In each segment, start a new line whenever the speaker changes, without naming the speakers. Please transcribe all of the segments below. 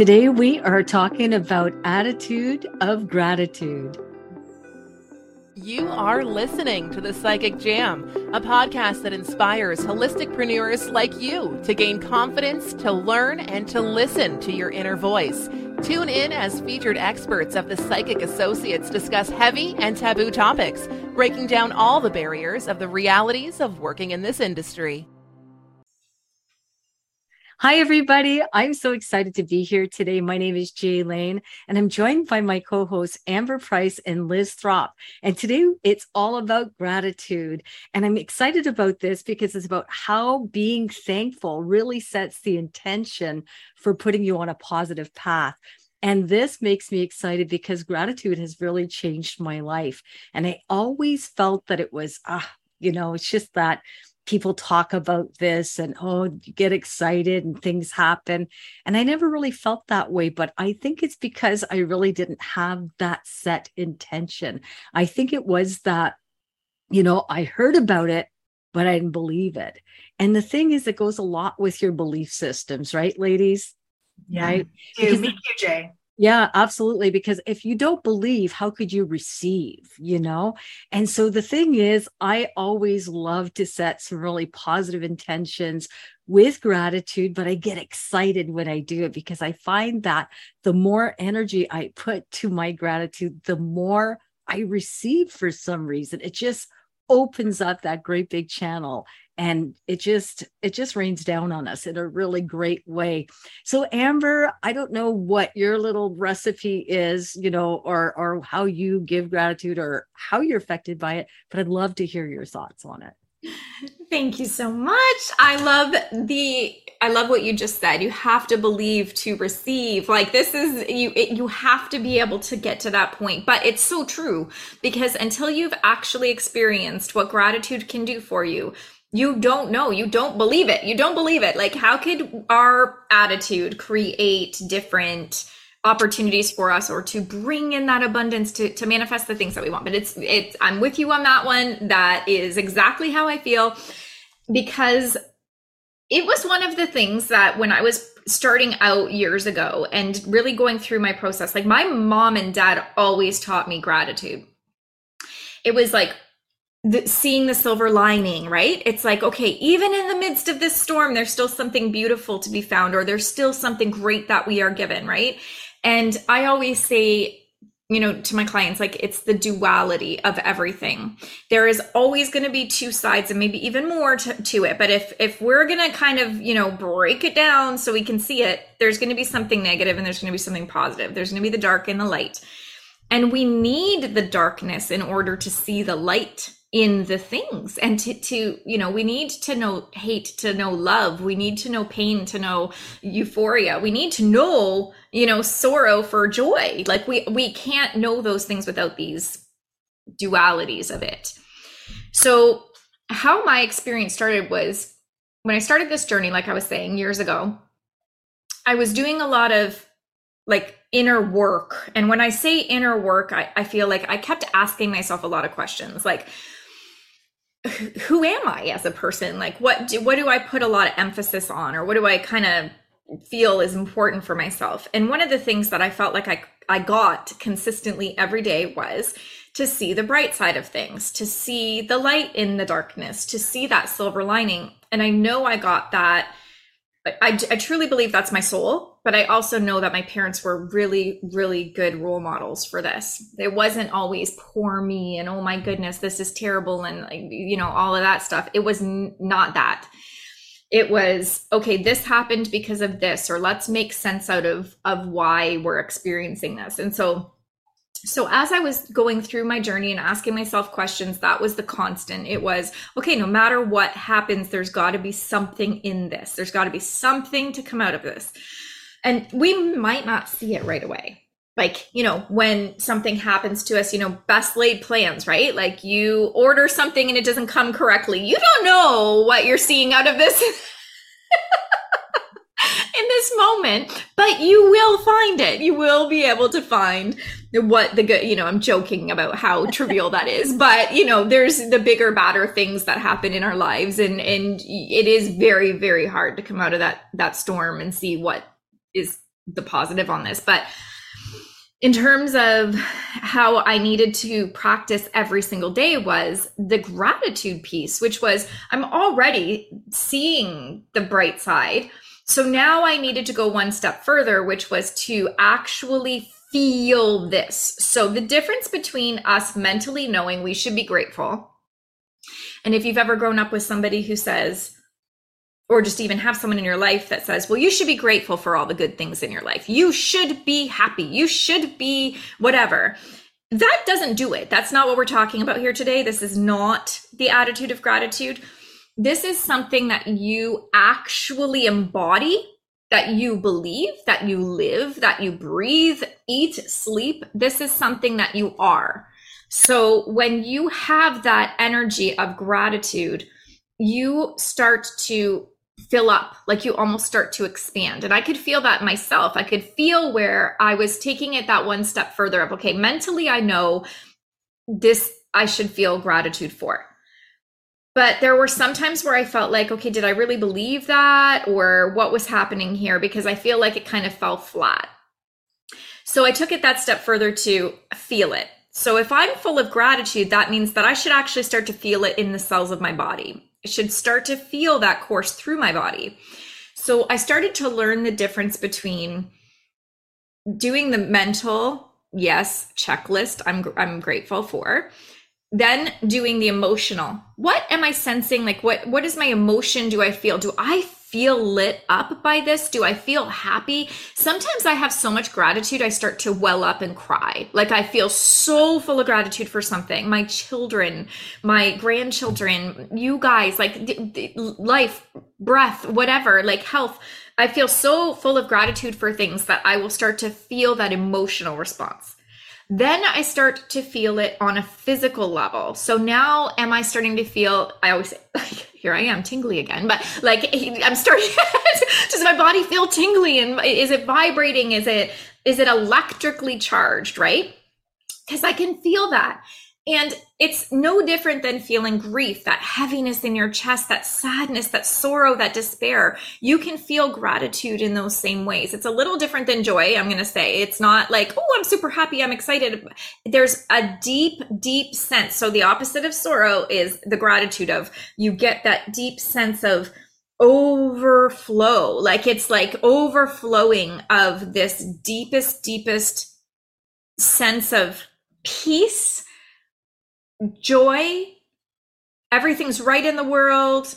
Today, we are talking about attitude of gratitude.
You are listening to The Psychic Jam, a podcast that inspires holisticpreneurs like you to gain confidence, to learn, and to listen to your inner voice. Tune in as featured experts of the Psychic Associates discuss heavy and taboo topics, breaking down all the barriers of the realities of working in this industry.
Hi, everybody. I'm so excited to be here today. My name is Jay Lane, and I'm joined by my co hosts, Amber Price and Liz Throp. And today it's all about gratitude. And I'm excited about this because it's about how being thankful really sets the intention for putting you on a positive path. And this makes me excited because gratitude has really changed my life. And I always felt that it was, ah, you know, it's just that people talk about this and oh you get excited and things happen. And i never really felt that way but i think it's because i really didn't have that set intention. I think it was that you know i heard about it but i didn't believe it. And the thing is it goes a lot with your belief systems right ladies?
Yeah. Right? me too, jay
yeah, absolutely. Because if you don't believe, how could you receive, you know? And so the thing is, I always love to set some really positive intentions with gratitude, but I get excited when I do it because I find that the more energy I put to my gratitude, the more I receive for some reason. It just opens up that great big channel and it just it just rains down on us in a really great way. So amber i don't know what your little recipe is you know or or how you give gratitude or how you're affected by it but i'd love to hear your thoughts on it
Thank you so much. I love the I love what you just said. You have to believe to receive. Like this is you it, you have to be able to get to that point. But it's so true because until you've actually experienced what gratitude can do for you, you don't know you don't believe it you don't believe it like how could our attitude create different opportunities for us or to bring in that abundance to, to manifest the things that we want but it's it's i'm with you on that one that is exactly how i feel because it was one of the things that when i was starting out years ago and really going through my process like my mom and dad always taught me gratitude it was like the, seeing the silver lining, right? It's like, okay, even in the midst of this storm, there's still something beautiful to be found, or there's still something great that we are given, right? And I always say, you know, to my clients, like it's the duality of everything. There is always going to be two sides and maybe even more to, to it. But if if we're going to kind of, you know, break it down so we can see it, there's going to be something negative and there's going to be something positive. There's going to be the dark and the light. And we need the darkness in order to see the light in the things and to, to you know we need to know hate to know love. We need to know pain to know euphoria. We need to know you know sorrow for joy. Like we we can't know those things without these dualities of it. So how my experience started was when i started this journey like i was saying years ago i was doing a lot of like inner work and when i say inner work I, I feel like i kept asking myself a lot of questions like who am I as a person? Like what do what do I put a lot of emphasis on or what do I kind of feel is important for myself? And one of the things that I felt like I I got consistently every day was to see the bright side of things, to see the light in the darkness, to see that silver lining. And I know I got that I, I truly believe that's my soul, but I also know that my parents were really, really good role models for this. It wasn't always poor me and oh my goodness, this is terrible and you know all of that stuff. It was n- not that. It was okay. This happened because of this, or let's make sense out of of why we're experiencing this. And so so as i was going through my journey and asking myself questions that was the constant it was okay no matter what happens there's got to be something in this there's got to be something to come out of this and we might not see it right away. Like you know when something happens to us you know best laid plans right? Like you order something and it doesn't come correctly. You don't know what you're seeing out of this in this moment, but you will find it. You will be able to find what the good, you know, I'm joking about how trivial that is, but you know, there's the bigger, badder things that happen in our lives and, and it is very, very hard to come out of that, that storm and see what is the positive on this, but in terms of how I needed to practice every single day was the gratitude piece, which was I'm already seeing the bright side. So now I needed to go one step further, which was to actually feel this. So the difference between us mentally knowing we should be grateful, and if you've ever grown up with somebody who says, or just even have someone in your life that says, well, you should be grateful for all the good things in your life. You should be happy. You should be whatever. That doesn't do it. That's not what we're talking about here today. This is not the attitude of gratitude. This is something that you actually embody, that you believe, that you live, that you breathe, eat, sleep. This is something that you are. So when you have that energy of gratitude, you start to fill up, like you almost start to expand. And I could feel that myself. I could feel where I was taking it that one step further of, okay, mentally, I know this I should feel gratitude for. But there were some times where I felt like, okay, did I really believe that? Or what was happening here? Because I feel like it kind of fell flat. So I took it that step further to feel it. So if I'm full of gratitude, that means that I should actually start to feel it in the cells of my body should start to feel that course through my body. So I started to learn the difference between doing the mental, yes, checklist I'm I'm grateful for, then doing the emotional. What am I sensing? Like what what is my emotion do I feel? Do I feel lit up by this? Do I feel happy? Sometimes I have so much gratitude, I start to well up and cry. Like I feel so full of gratitude for something. My children, my grandchildren, you guys, like life, breath, whatever, like health. I feel so full of gratitude for things that I will start to feel that emotional response. Then I start to feel it on a physical level. So now am I starting to feel, I always say, here I am tingly again, but like I'm starting, does my body feel tingly and is it vibrating? Is it, is it electrically charged? Right. Cause I can feel that. And it's no different than feeling grief, that heaviness in your chest, that sadness, that sorrow, that despair. You can feel gratitude in those same ways. It's a little different than joy, I'm going to say. It's not like, oh, I'm super happy, I'm excited. There's a deep, deep sense. So the opposite of sorrow is the gratitude of you get that deep sense of overflow. Like it's like overflowing of this deepest, deepest sense of peace joy, everything's right in the world,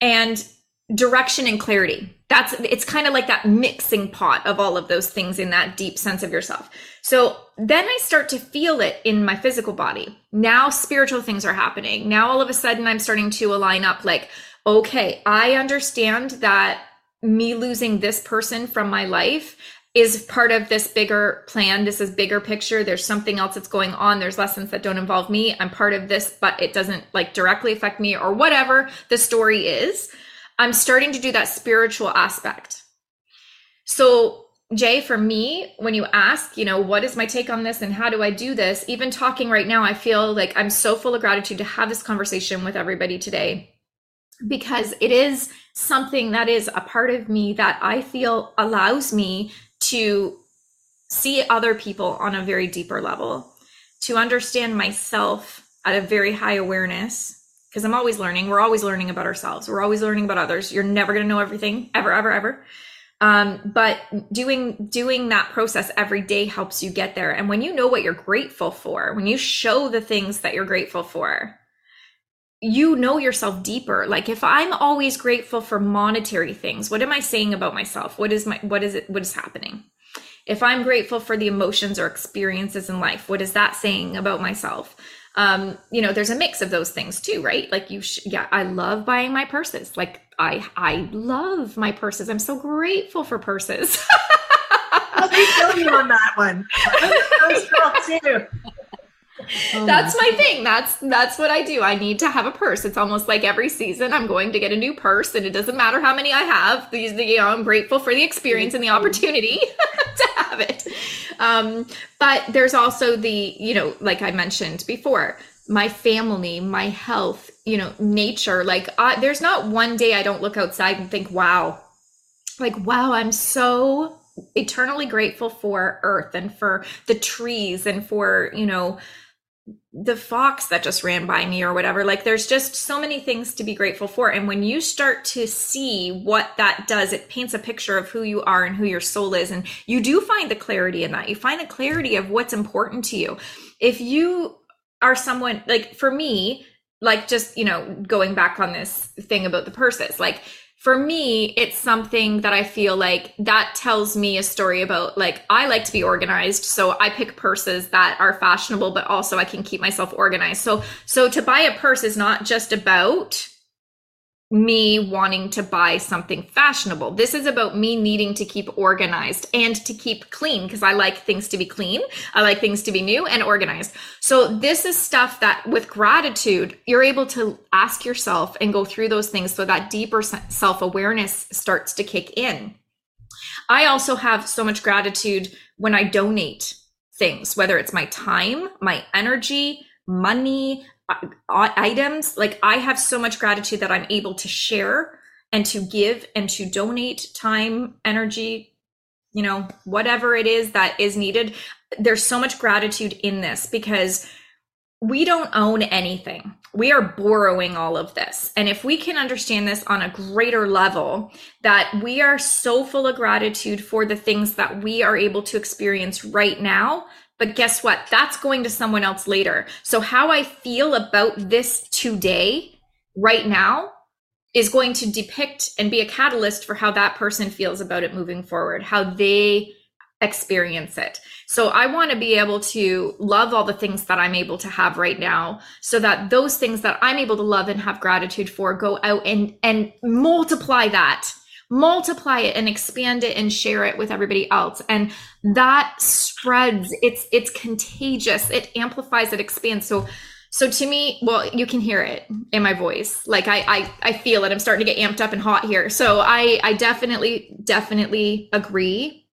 and direction and clarity. That's it's kind of like that mixing pot of all of those things in that deep sense of yourself. So then I start to feel it in my physical body. Now spiritual things are happening. Now all of a sudden I'm starting to align up like, okay, I understand that me losing this person from my life is part of this bigger plan. This is bigger picture. There's something else that's going on. There's lessons that don't involve me. I'm part of this, but it doesn't like directly affect me or whatever the story is. I'm starting to do that spiritual aspect. So, Jay, for me, when you ask, you know, what is my take on this and how do I do this? Even talking right now, I feel like I'm so full of gratitude to have this conversation with everybody today because it is something that is a part of me that I feel allows me to see other people on a very deeper level, to understand myself at a very high awareness. Because I'm always learning. We're always learning about ourselves. We're always learning about others. You're never going to know everything, ever, ever, ever. Um, but doing doing that process every day helps you get there. And when you know what you're grateful for, when you show the things that you're grateful for, you know yourself deeper. Like if i'm always grateful for monetary things what am i saying about myself? What is my what is it what is happening? If i'm grateful for the emotions or experiences in life what is that saying about myself? Um you know there's a mix of those things too right? Like you sh- yeah i love buying my purses. Like i i love my purses. I'm so grateful for purses.
Let me tell you on that one. Too
Oh that's my, my thing. That's that's what I do. I need to have a purse. It's almost like every season I'm going to get a new purse, and it doesn't matter how many I have. These, you know, I'm grateful for the experience and the opportunity to have it. Um, but there's also the, you know, like I mentioned before, my family, my health, you know, nature. Like, there's not one day I don't look outside and think, wow, like, wow, I'm so eternally grateful for earth and for the trees and for you know the fox that just ran by me or whatever like there's just so many things to be grateful for. And when you start to see what that does it paints a picture of who you are and who your soul is. And you do find the clarity in that. You find the clarity of what's important to you. If you are someone like for me like just you know going back on this thing about the purses like for me, it's something that I feel like that tells me a story about like I like to be organized, so I pick purses that are fashionable, but also I can keep myself organized. So so to buy a purse is not just about me wanting to buy something fashionable. This is about me needing to keep organized and to keep clean because I like things to be clean. I like things to be new and organized. So this is stuff that with gratitude, you're able to ask yourself and go through those things so that deeper self-awareness starts to kick in. I also have so much gratitude when I donate things, whether it's my time, my energy, money, items like i have so much gratitude that i'm able to share and to give and to donate time energy you know whatever it is that is needed there's so much gratitude in this because we don't own anything we are borrowing all of this. And if we can understand this on a greater level, that we are so full of gratitude for the things that we are able to experience right now, but guess what? That's going to someone else later. So, how I feel about this today, right now, is going to depict and be a catalyst for how that person feels about it moving forward, how they experience it. So I want to be able to love all the things that I'm able to have right now so that those things that I'm able to love and have gratitude for go out and and multiply that multiply it and expand it and share it with everybody else. And that spreads it's it's contagious. It amplifies it expands. So so to me well you can hear it in my voice. Like I, I i feel it. I'm starting to get amped up and hot here. So i i definitely definitely agree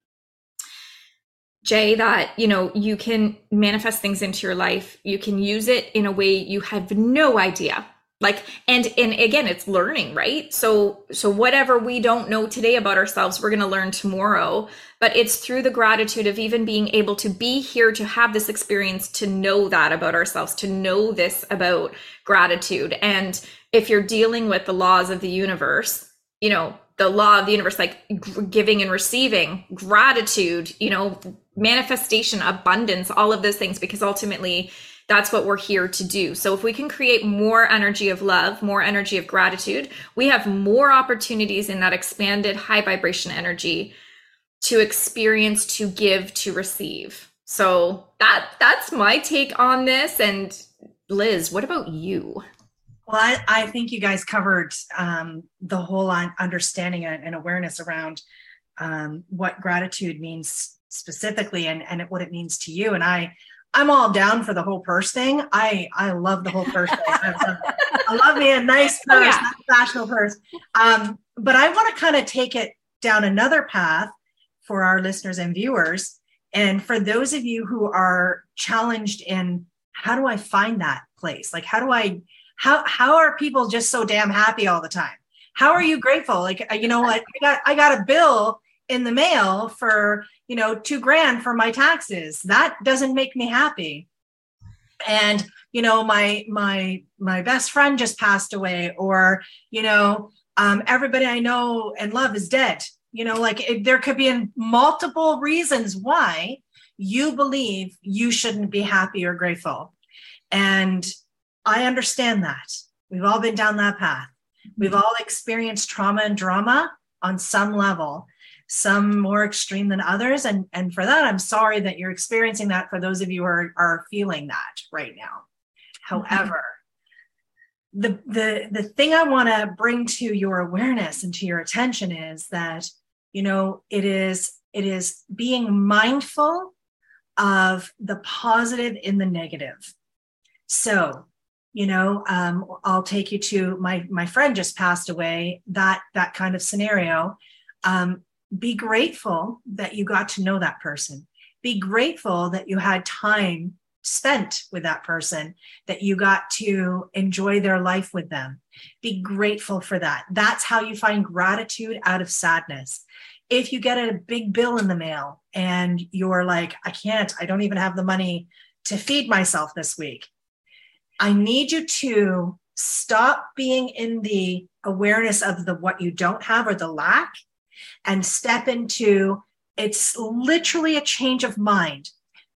jay that you know you can manifest things into your life. You can use it in a way you have no idea like and and again it's learning right? So so whatever we don't know today about ourselves we're going to learn tomorrow. But it's through the gratitude of even being able to be here to have this experience to know that about ourselves to know this about gratitude. And if you're dealing with the laws of the universe you know the law of the universe like giving and receiving gratitude you know manifestation abundance all of those things because ultimately that's what we're here to do. So if we can create more energy of love, more energy of gratitude, we have more opportunities in that expanded high vibration energy to experience, to give, to receive. So that that's my take on this. And Liz, what about you?
Well, I, I think you guys covered um, the whole understanding and awareness around um, what gratitude means specifically and, and what it means to you. And I I'm all down for the whole purse thing. I I love the whole purse thing. I love me a nice purse, oh, yeah. fashionable purse. Um, but I want to kind of take it down another path for our listeners and viewers, and for those of you who are challenged in how do I find that place? Like how do I how how are people just so damn happy all the time? How are you grateful? Like you know what? I got I got a bill in the mail for you know two grand for my taxes. That doesn't make me happy. And you know my my my best friend just passed away or you know um, everybody i know and love is dead. You know like it, there could be multiple reasons why you believe you shouldn't be happy or grateful. And i understand that. We've all been down that path. We've all experienced trauma and drama on some level some more extreme than others. And, and for that, I'm sorry that you're experiencing that for those of you who are, are feeling that right now. However, the, the, the thing I want to bring to your awareness and to your attention is that, you know, it is, it is being mindful of the positive in the negative. So, you know, um, I'll take you to my my friend just passed away. That that kind of scenario. Um, be grateful that you got to know that person. Be grateful that you had time spent with that person, that you got to enjoy their life with them. Be grateful for that. That's how you find gratitude out of sadness. if you get a big bill in the mail and you're like, I can't, I don't even have the money to feed myself this week. I need you to stop being in the awareness of the what you don't have or the lack and step into it's literally a change of mind.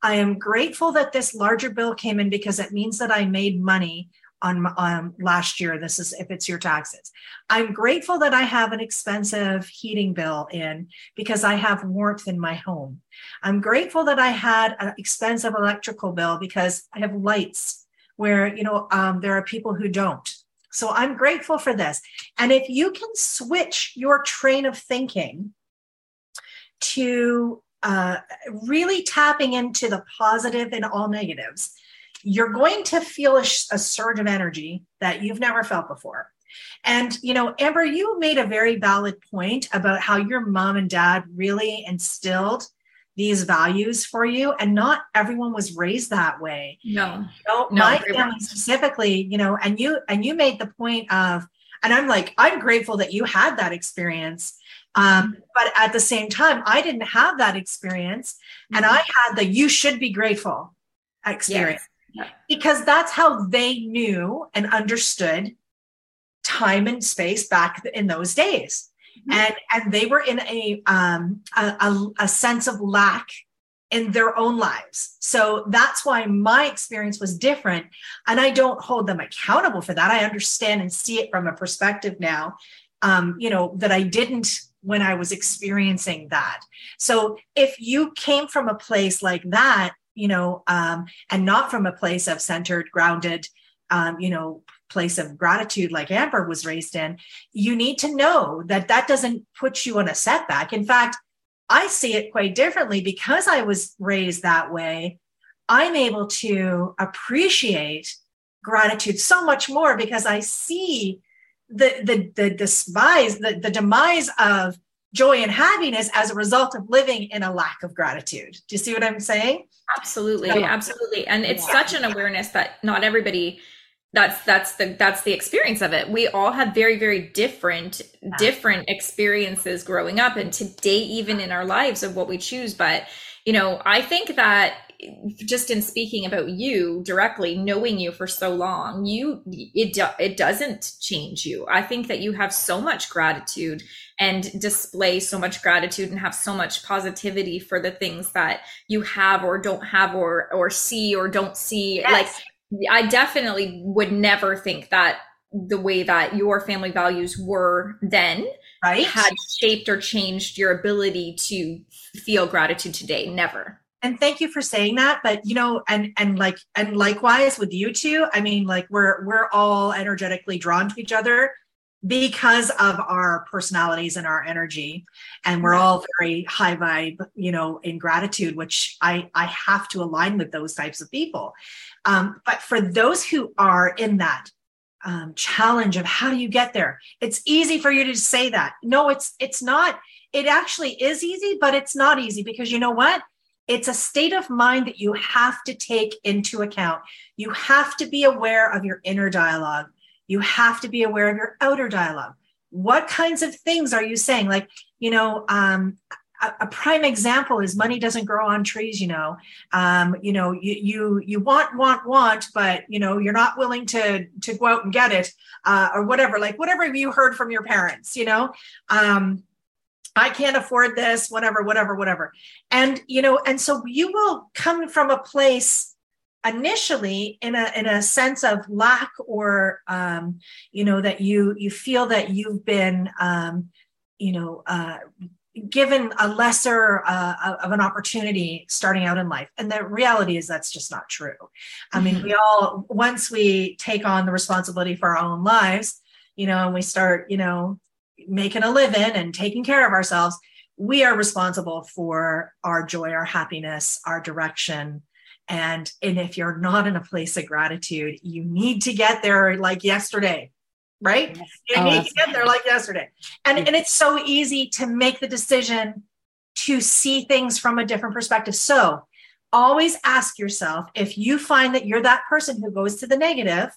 I am grateful that this larger bill came in because it means that I made money on um, last year. This is if it's your taxes. I'm grateful that I have an expensive heating bill in because I have warmth in my home. I'm grateful that I had an expensive electrical bill because I have lights where you know um, there are people who don't. So I'm grateful for this. And if you can switch your train of thinking to uh, really tapping into the positive and all negatives, you're going to feel a, a surge of energy that you've never felt before. And, you know, Amber, you made a very valid point about how your mom and dad really instilled these values for you. And not everyone was raised that way.
No.
You
no
my family specifically, you know, and you and you made the point of, and I'm like, I'm grateful that you had that experience. Um, but at the same time, I didn't have that experience. Mm-hmm. And I had the you should be grateful experience. Yes because that's how they knew and understood time and space back in those days. And and they were in a um a, a, a sense of lack in their own lives. So that's why my experience was different and i don't hold them accountable for that. I understand and see it from a perspective now um you know that i didn't when i was experiencing that. So if you came from a place like that you know, um, and not from a place of centered, grounded, um, you know, place of gratitude like Amber was raised in, you need to know that that doesn't put you on a setback. In fact, I see it quite differently because I was raised that way. I'm able to appreciate gratitude so much more because I see the the the despise the, the demise of joy and happiness as a result of living in a lack of gratitude. Do you see what I'm saying?
Absolutely, so, absolutely. And it's yeah. such an awareness that not everybody that's that's the that's the experience of it. We all have very very different yeah. different experiences growing up and today even in our lives of what we choose, but you know, I think that just in speaking about you directly knowing you for so long you it it doesn't change you i think that you have so much gratitude and display so much gratitude and have so much positivity for the things that you have or don't have or or see or don't see yes. like i definitely would never think that the way that your family values were then
right.
had shaped or changed your ability to feel gratitude today. Never.
And thank you for saying that but you know and and like and likewise with you two i mean like we're we're all energetically drawn to each other because of our personalities and our energy. And we're all very high vibe you know in gratitude which i i have to align with those types of people um, but for those who are in that um, challenge of how do you get there it's easy for you to say that. No it's it's not. It actually is easy but it's not easy because you know what? It's a state of mind that you have to take into account. You have to be aware of your inner dialogue. You have to be aware of your outer dialogue. What kinds of things are you saying? Like, you know, um, a, a prime example is money doesn't grow on trees. You know, um, you know, you you you want want want, but you know, you're not willing to to go out and get it, uh, or whatever. Like whatever you heard from your parents. You know, um, I can't afford this, whatever, whatever, whatever. And, you know, and so you will come from a place initially in a in a sense of lack or um, you know that you you feel that you've been um, you know uh, given a lesser uh, of an opportunity starting out in life. And the reality is that's just not true. I mean mm-hmm. we all once we take on the responsibility for our own lives you know and we start you know making a living and taking care of ourselves we are responsible for our joy our happiness our direction. And and if you're not in a place of gratitude you need to get there like yesterday right you oh, need to get there like yesterday and and it's so easy to make the decision to see things from a different perspective so always ask yourself if you find that you're that person who goes to the negative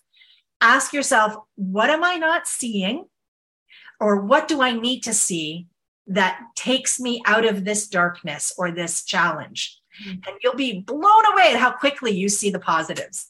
ask yourself what am i not seeing or what do i need to see that takes me out of this darkness or this challenge. Mm-hmm. And you'll be blown away at how quickly you see the positives.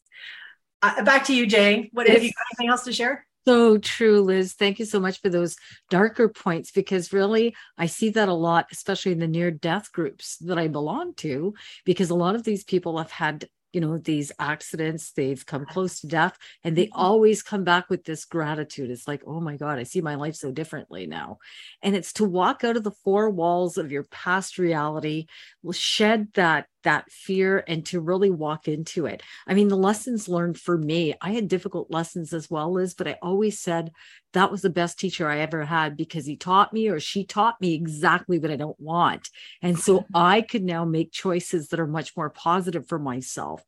Uh, back to you, Jay. What have you got anything else to share?
So true, Liz. Thank you so much for those darker points because really I see that a lot, especially in the near death groups that I belong to, because a lot of these people have had you know these accidents they've come close to death and they mm-hmm. always come back with this gratitude. It's like oh my god i see my life so differently now. And it's to walk out of the four walls of your past reality shed that that fear and to really walk into it. I mean the lessons learned for me i had difficult lessons as well liz but i always said that was the best teacher i ever had because he taught me or she taught me exactly what i don't want. And so i could now make choices that are much more positive for myself.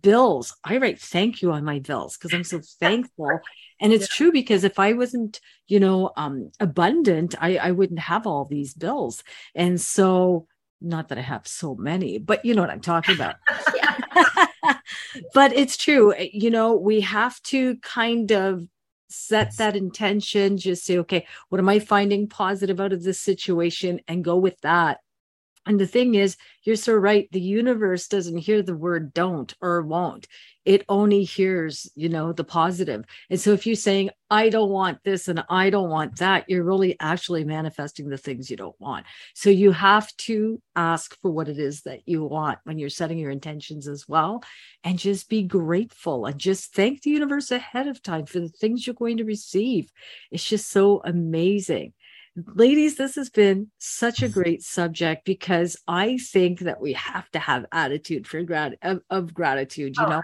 Bills i write thank you on my bills because i'm so thankful. And it's yeah. true because if i wasn't you know um abundant i i wouldn't have all these bills. And so not that i have so many but you know what i'm talking about. But it's true. You know we have to kind of set that intention just say okay what am i finding positive out of this situation? and go with that and the thing is, you're so right. The universe doesn't hear the word don't or won't. It only hears, you know, the positive. And so if you're saying, I don't want this and I don't want that, you're really actually manifesting the things you don't want. So you have to ask for what it is that you want when you're setting your intentions as well. And just be grateful and just thank the universe ahead of time for the things you're going to receive. It's just so amazing ladies, this has been such a mm-hmm. great subject because I think that we have to have attitude for grat- of, of gratitude. You oh, know,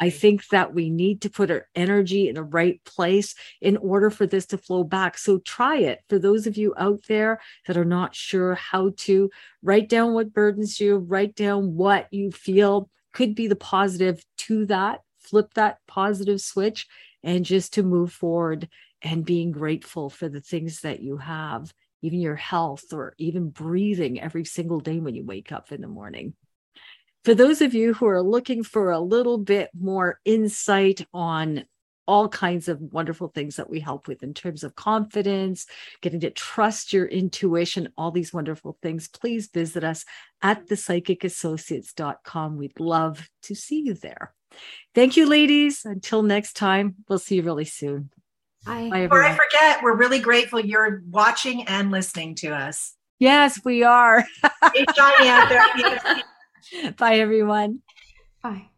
I think that we need to put our energy in the right place in order for this to flow back. So try it. For those of you out there that are not sure how to write down what burdens you, write down what you feel could be the positive to that, flip that positive switch, and just to move forward and being grateful for the things that you have, even your health, or even breathing every single day when you wake up in the morning. For those of you who are looking for a little bit more insight on all kinds of wonderful things that we help with in terms of confidence, getting to trust your intuition, all these wonderful things, please visit us at thepsychicassociates.com. We'd love to see you there. Thank you, ladies. Until next time, we'll see you really soon.
Bye. Bye Before I forget, we're really grateful you're watching and listening to us.
Yes, we are.
hey, Johnny out there.
Bye, everyone.
Bye.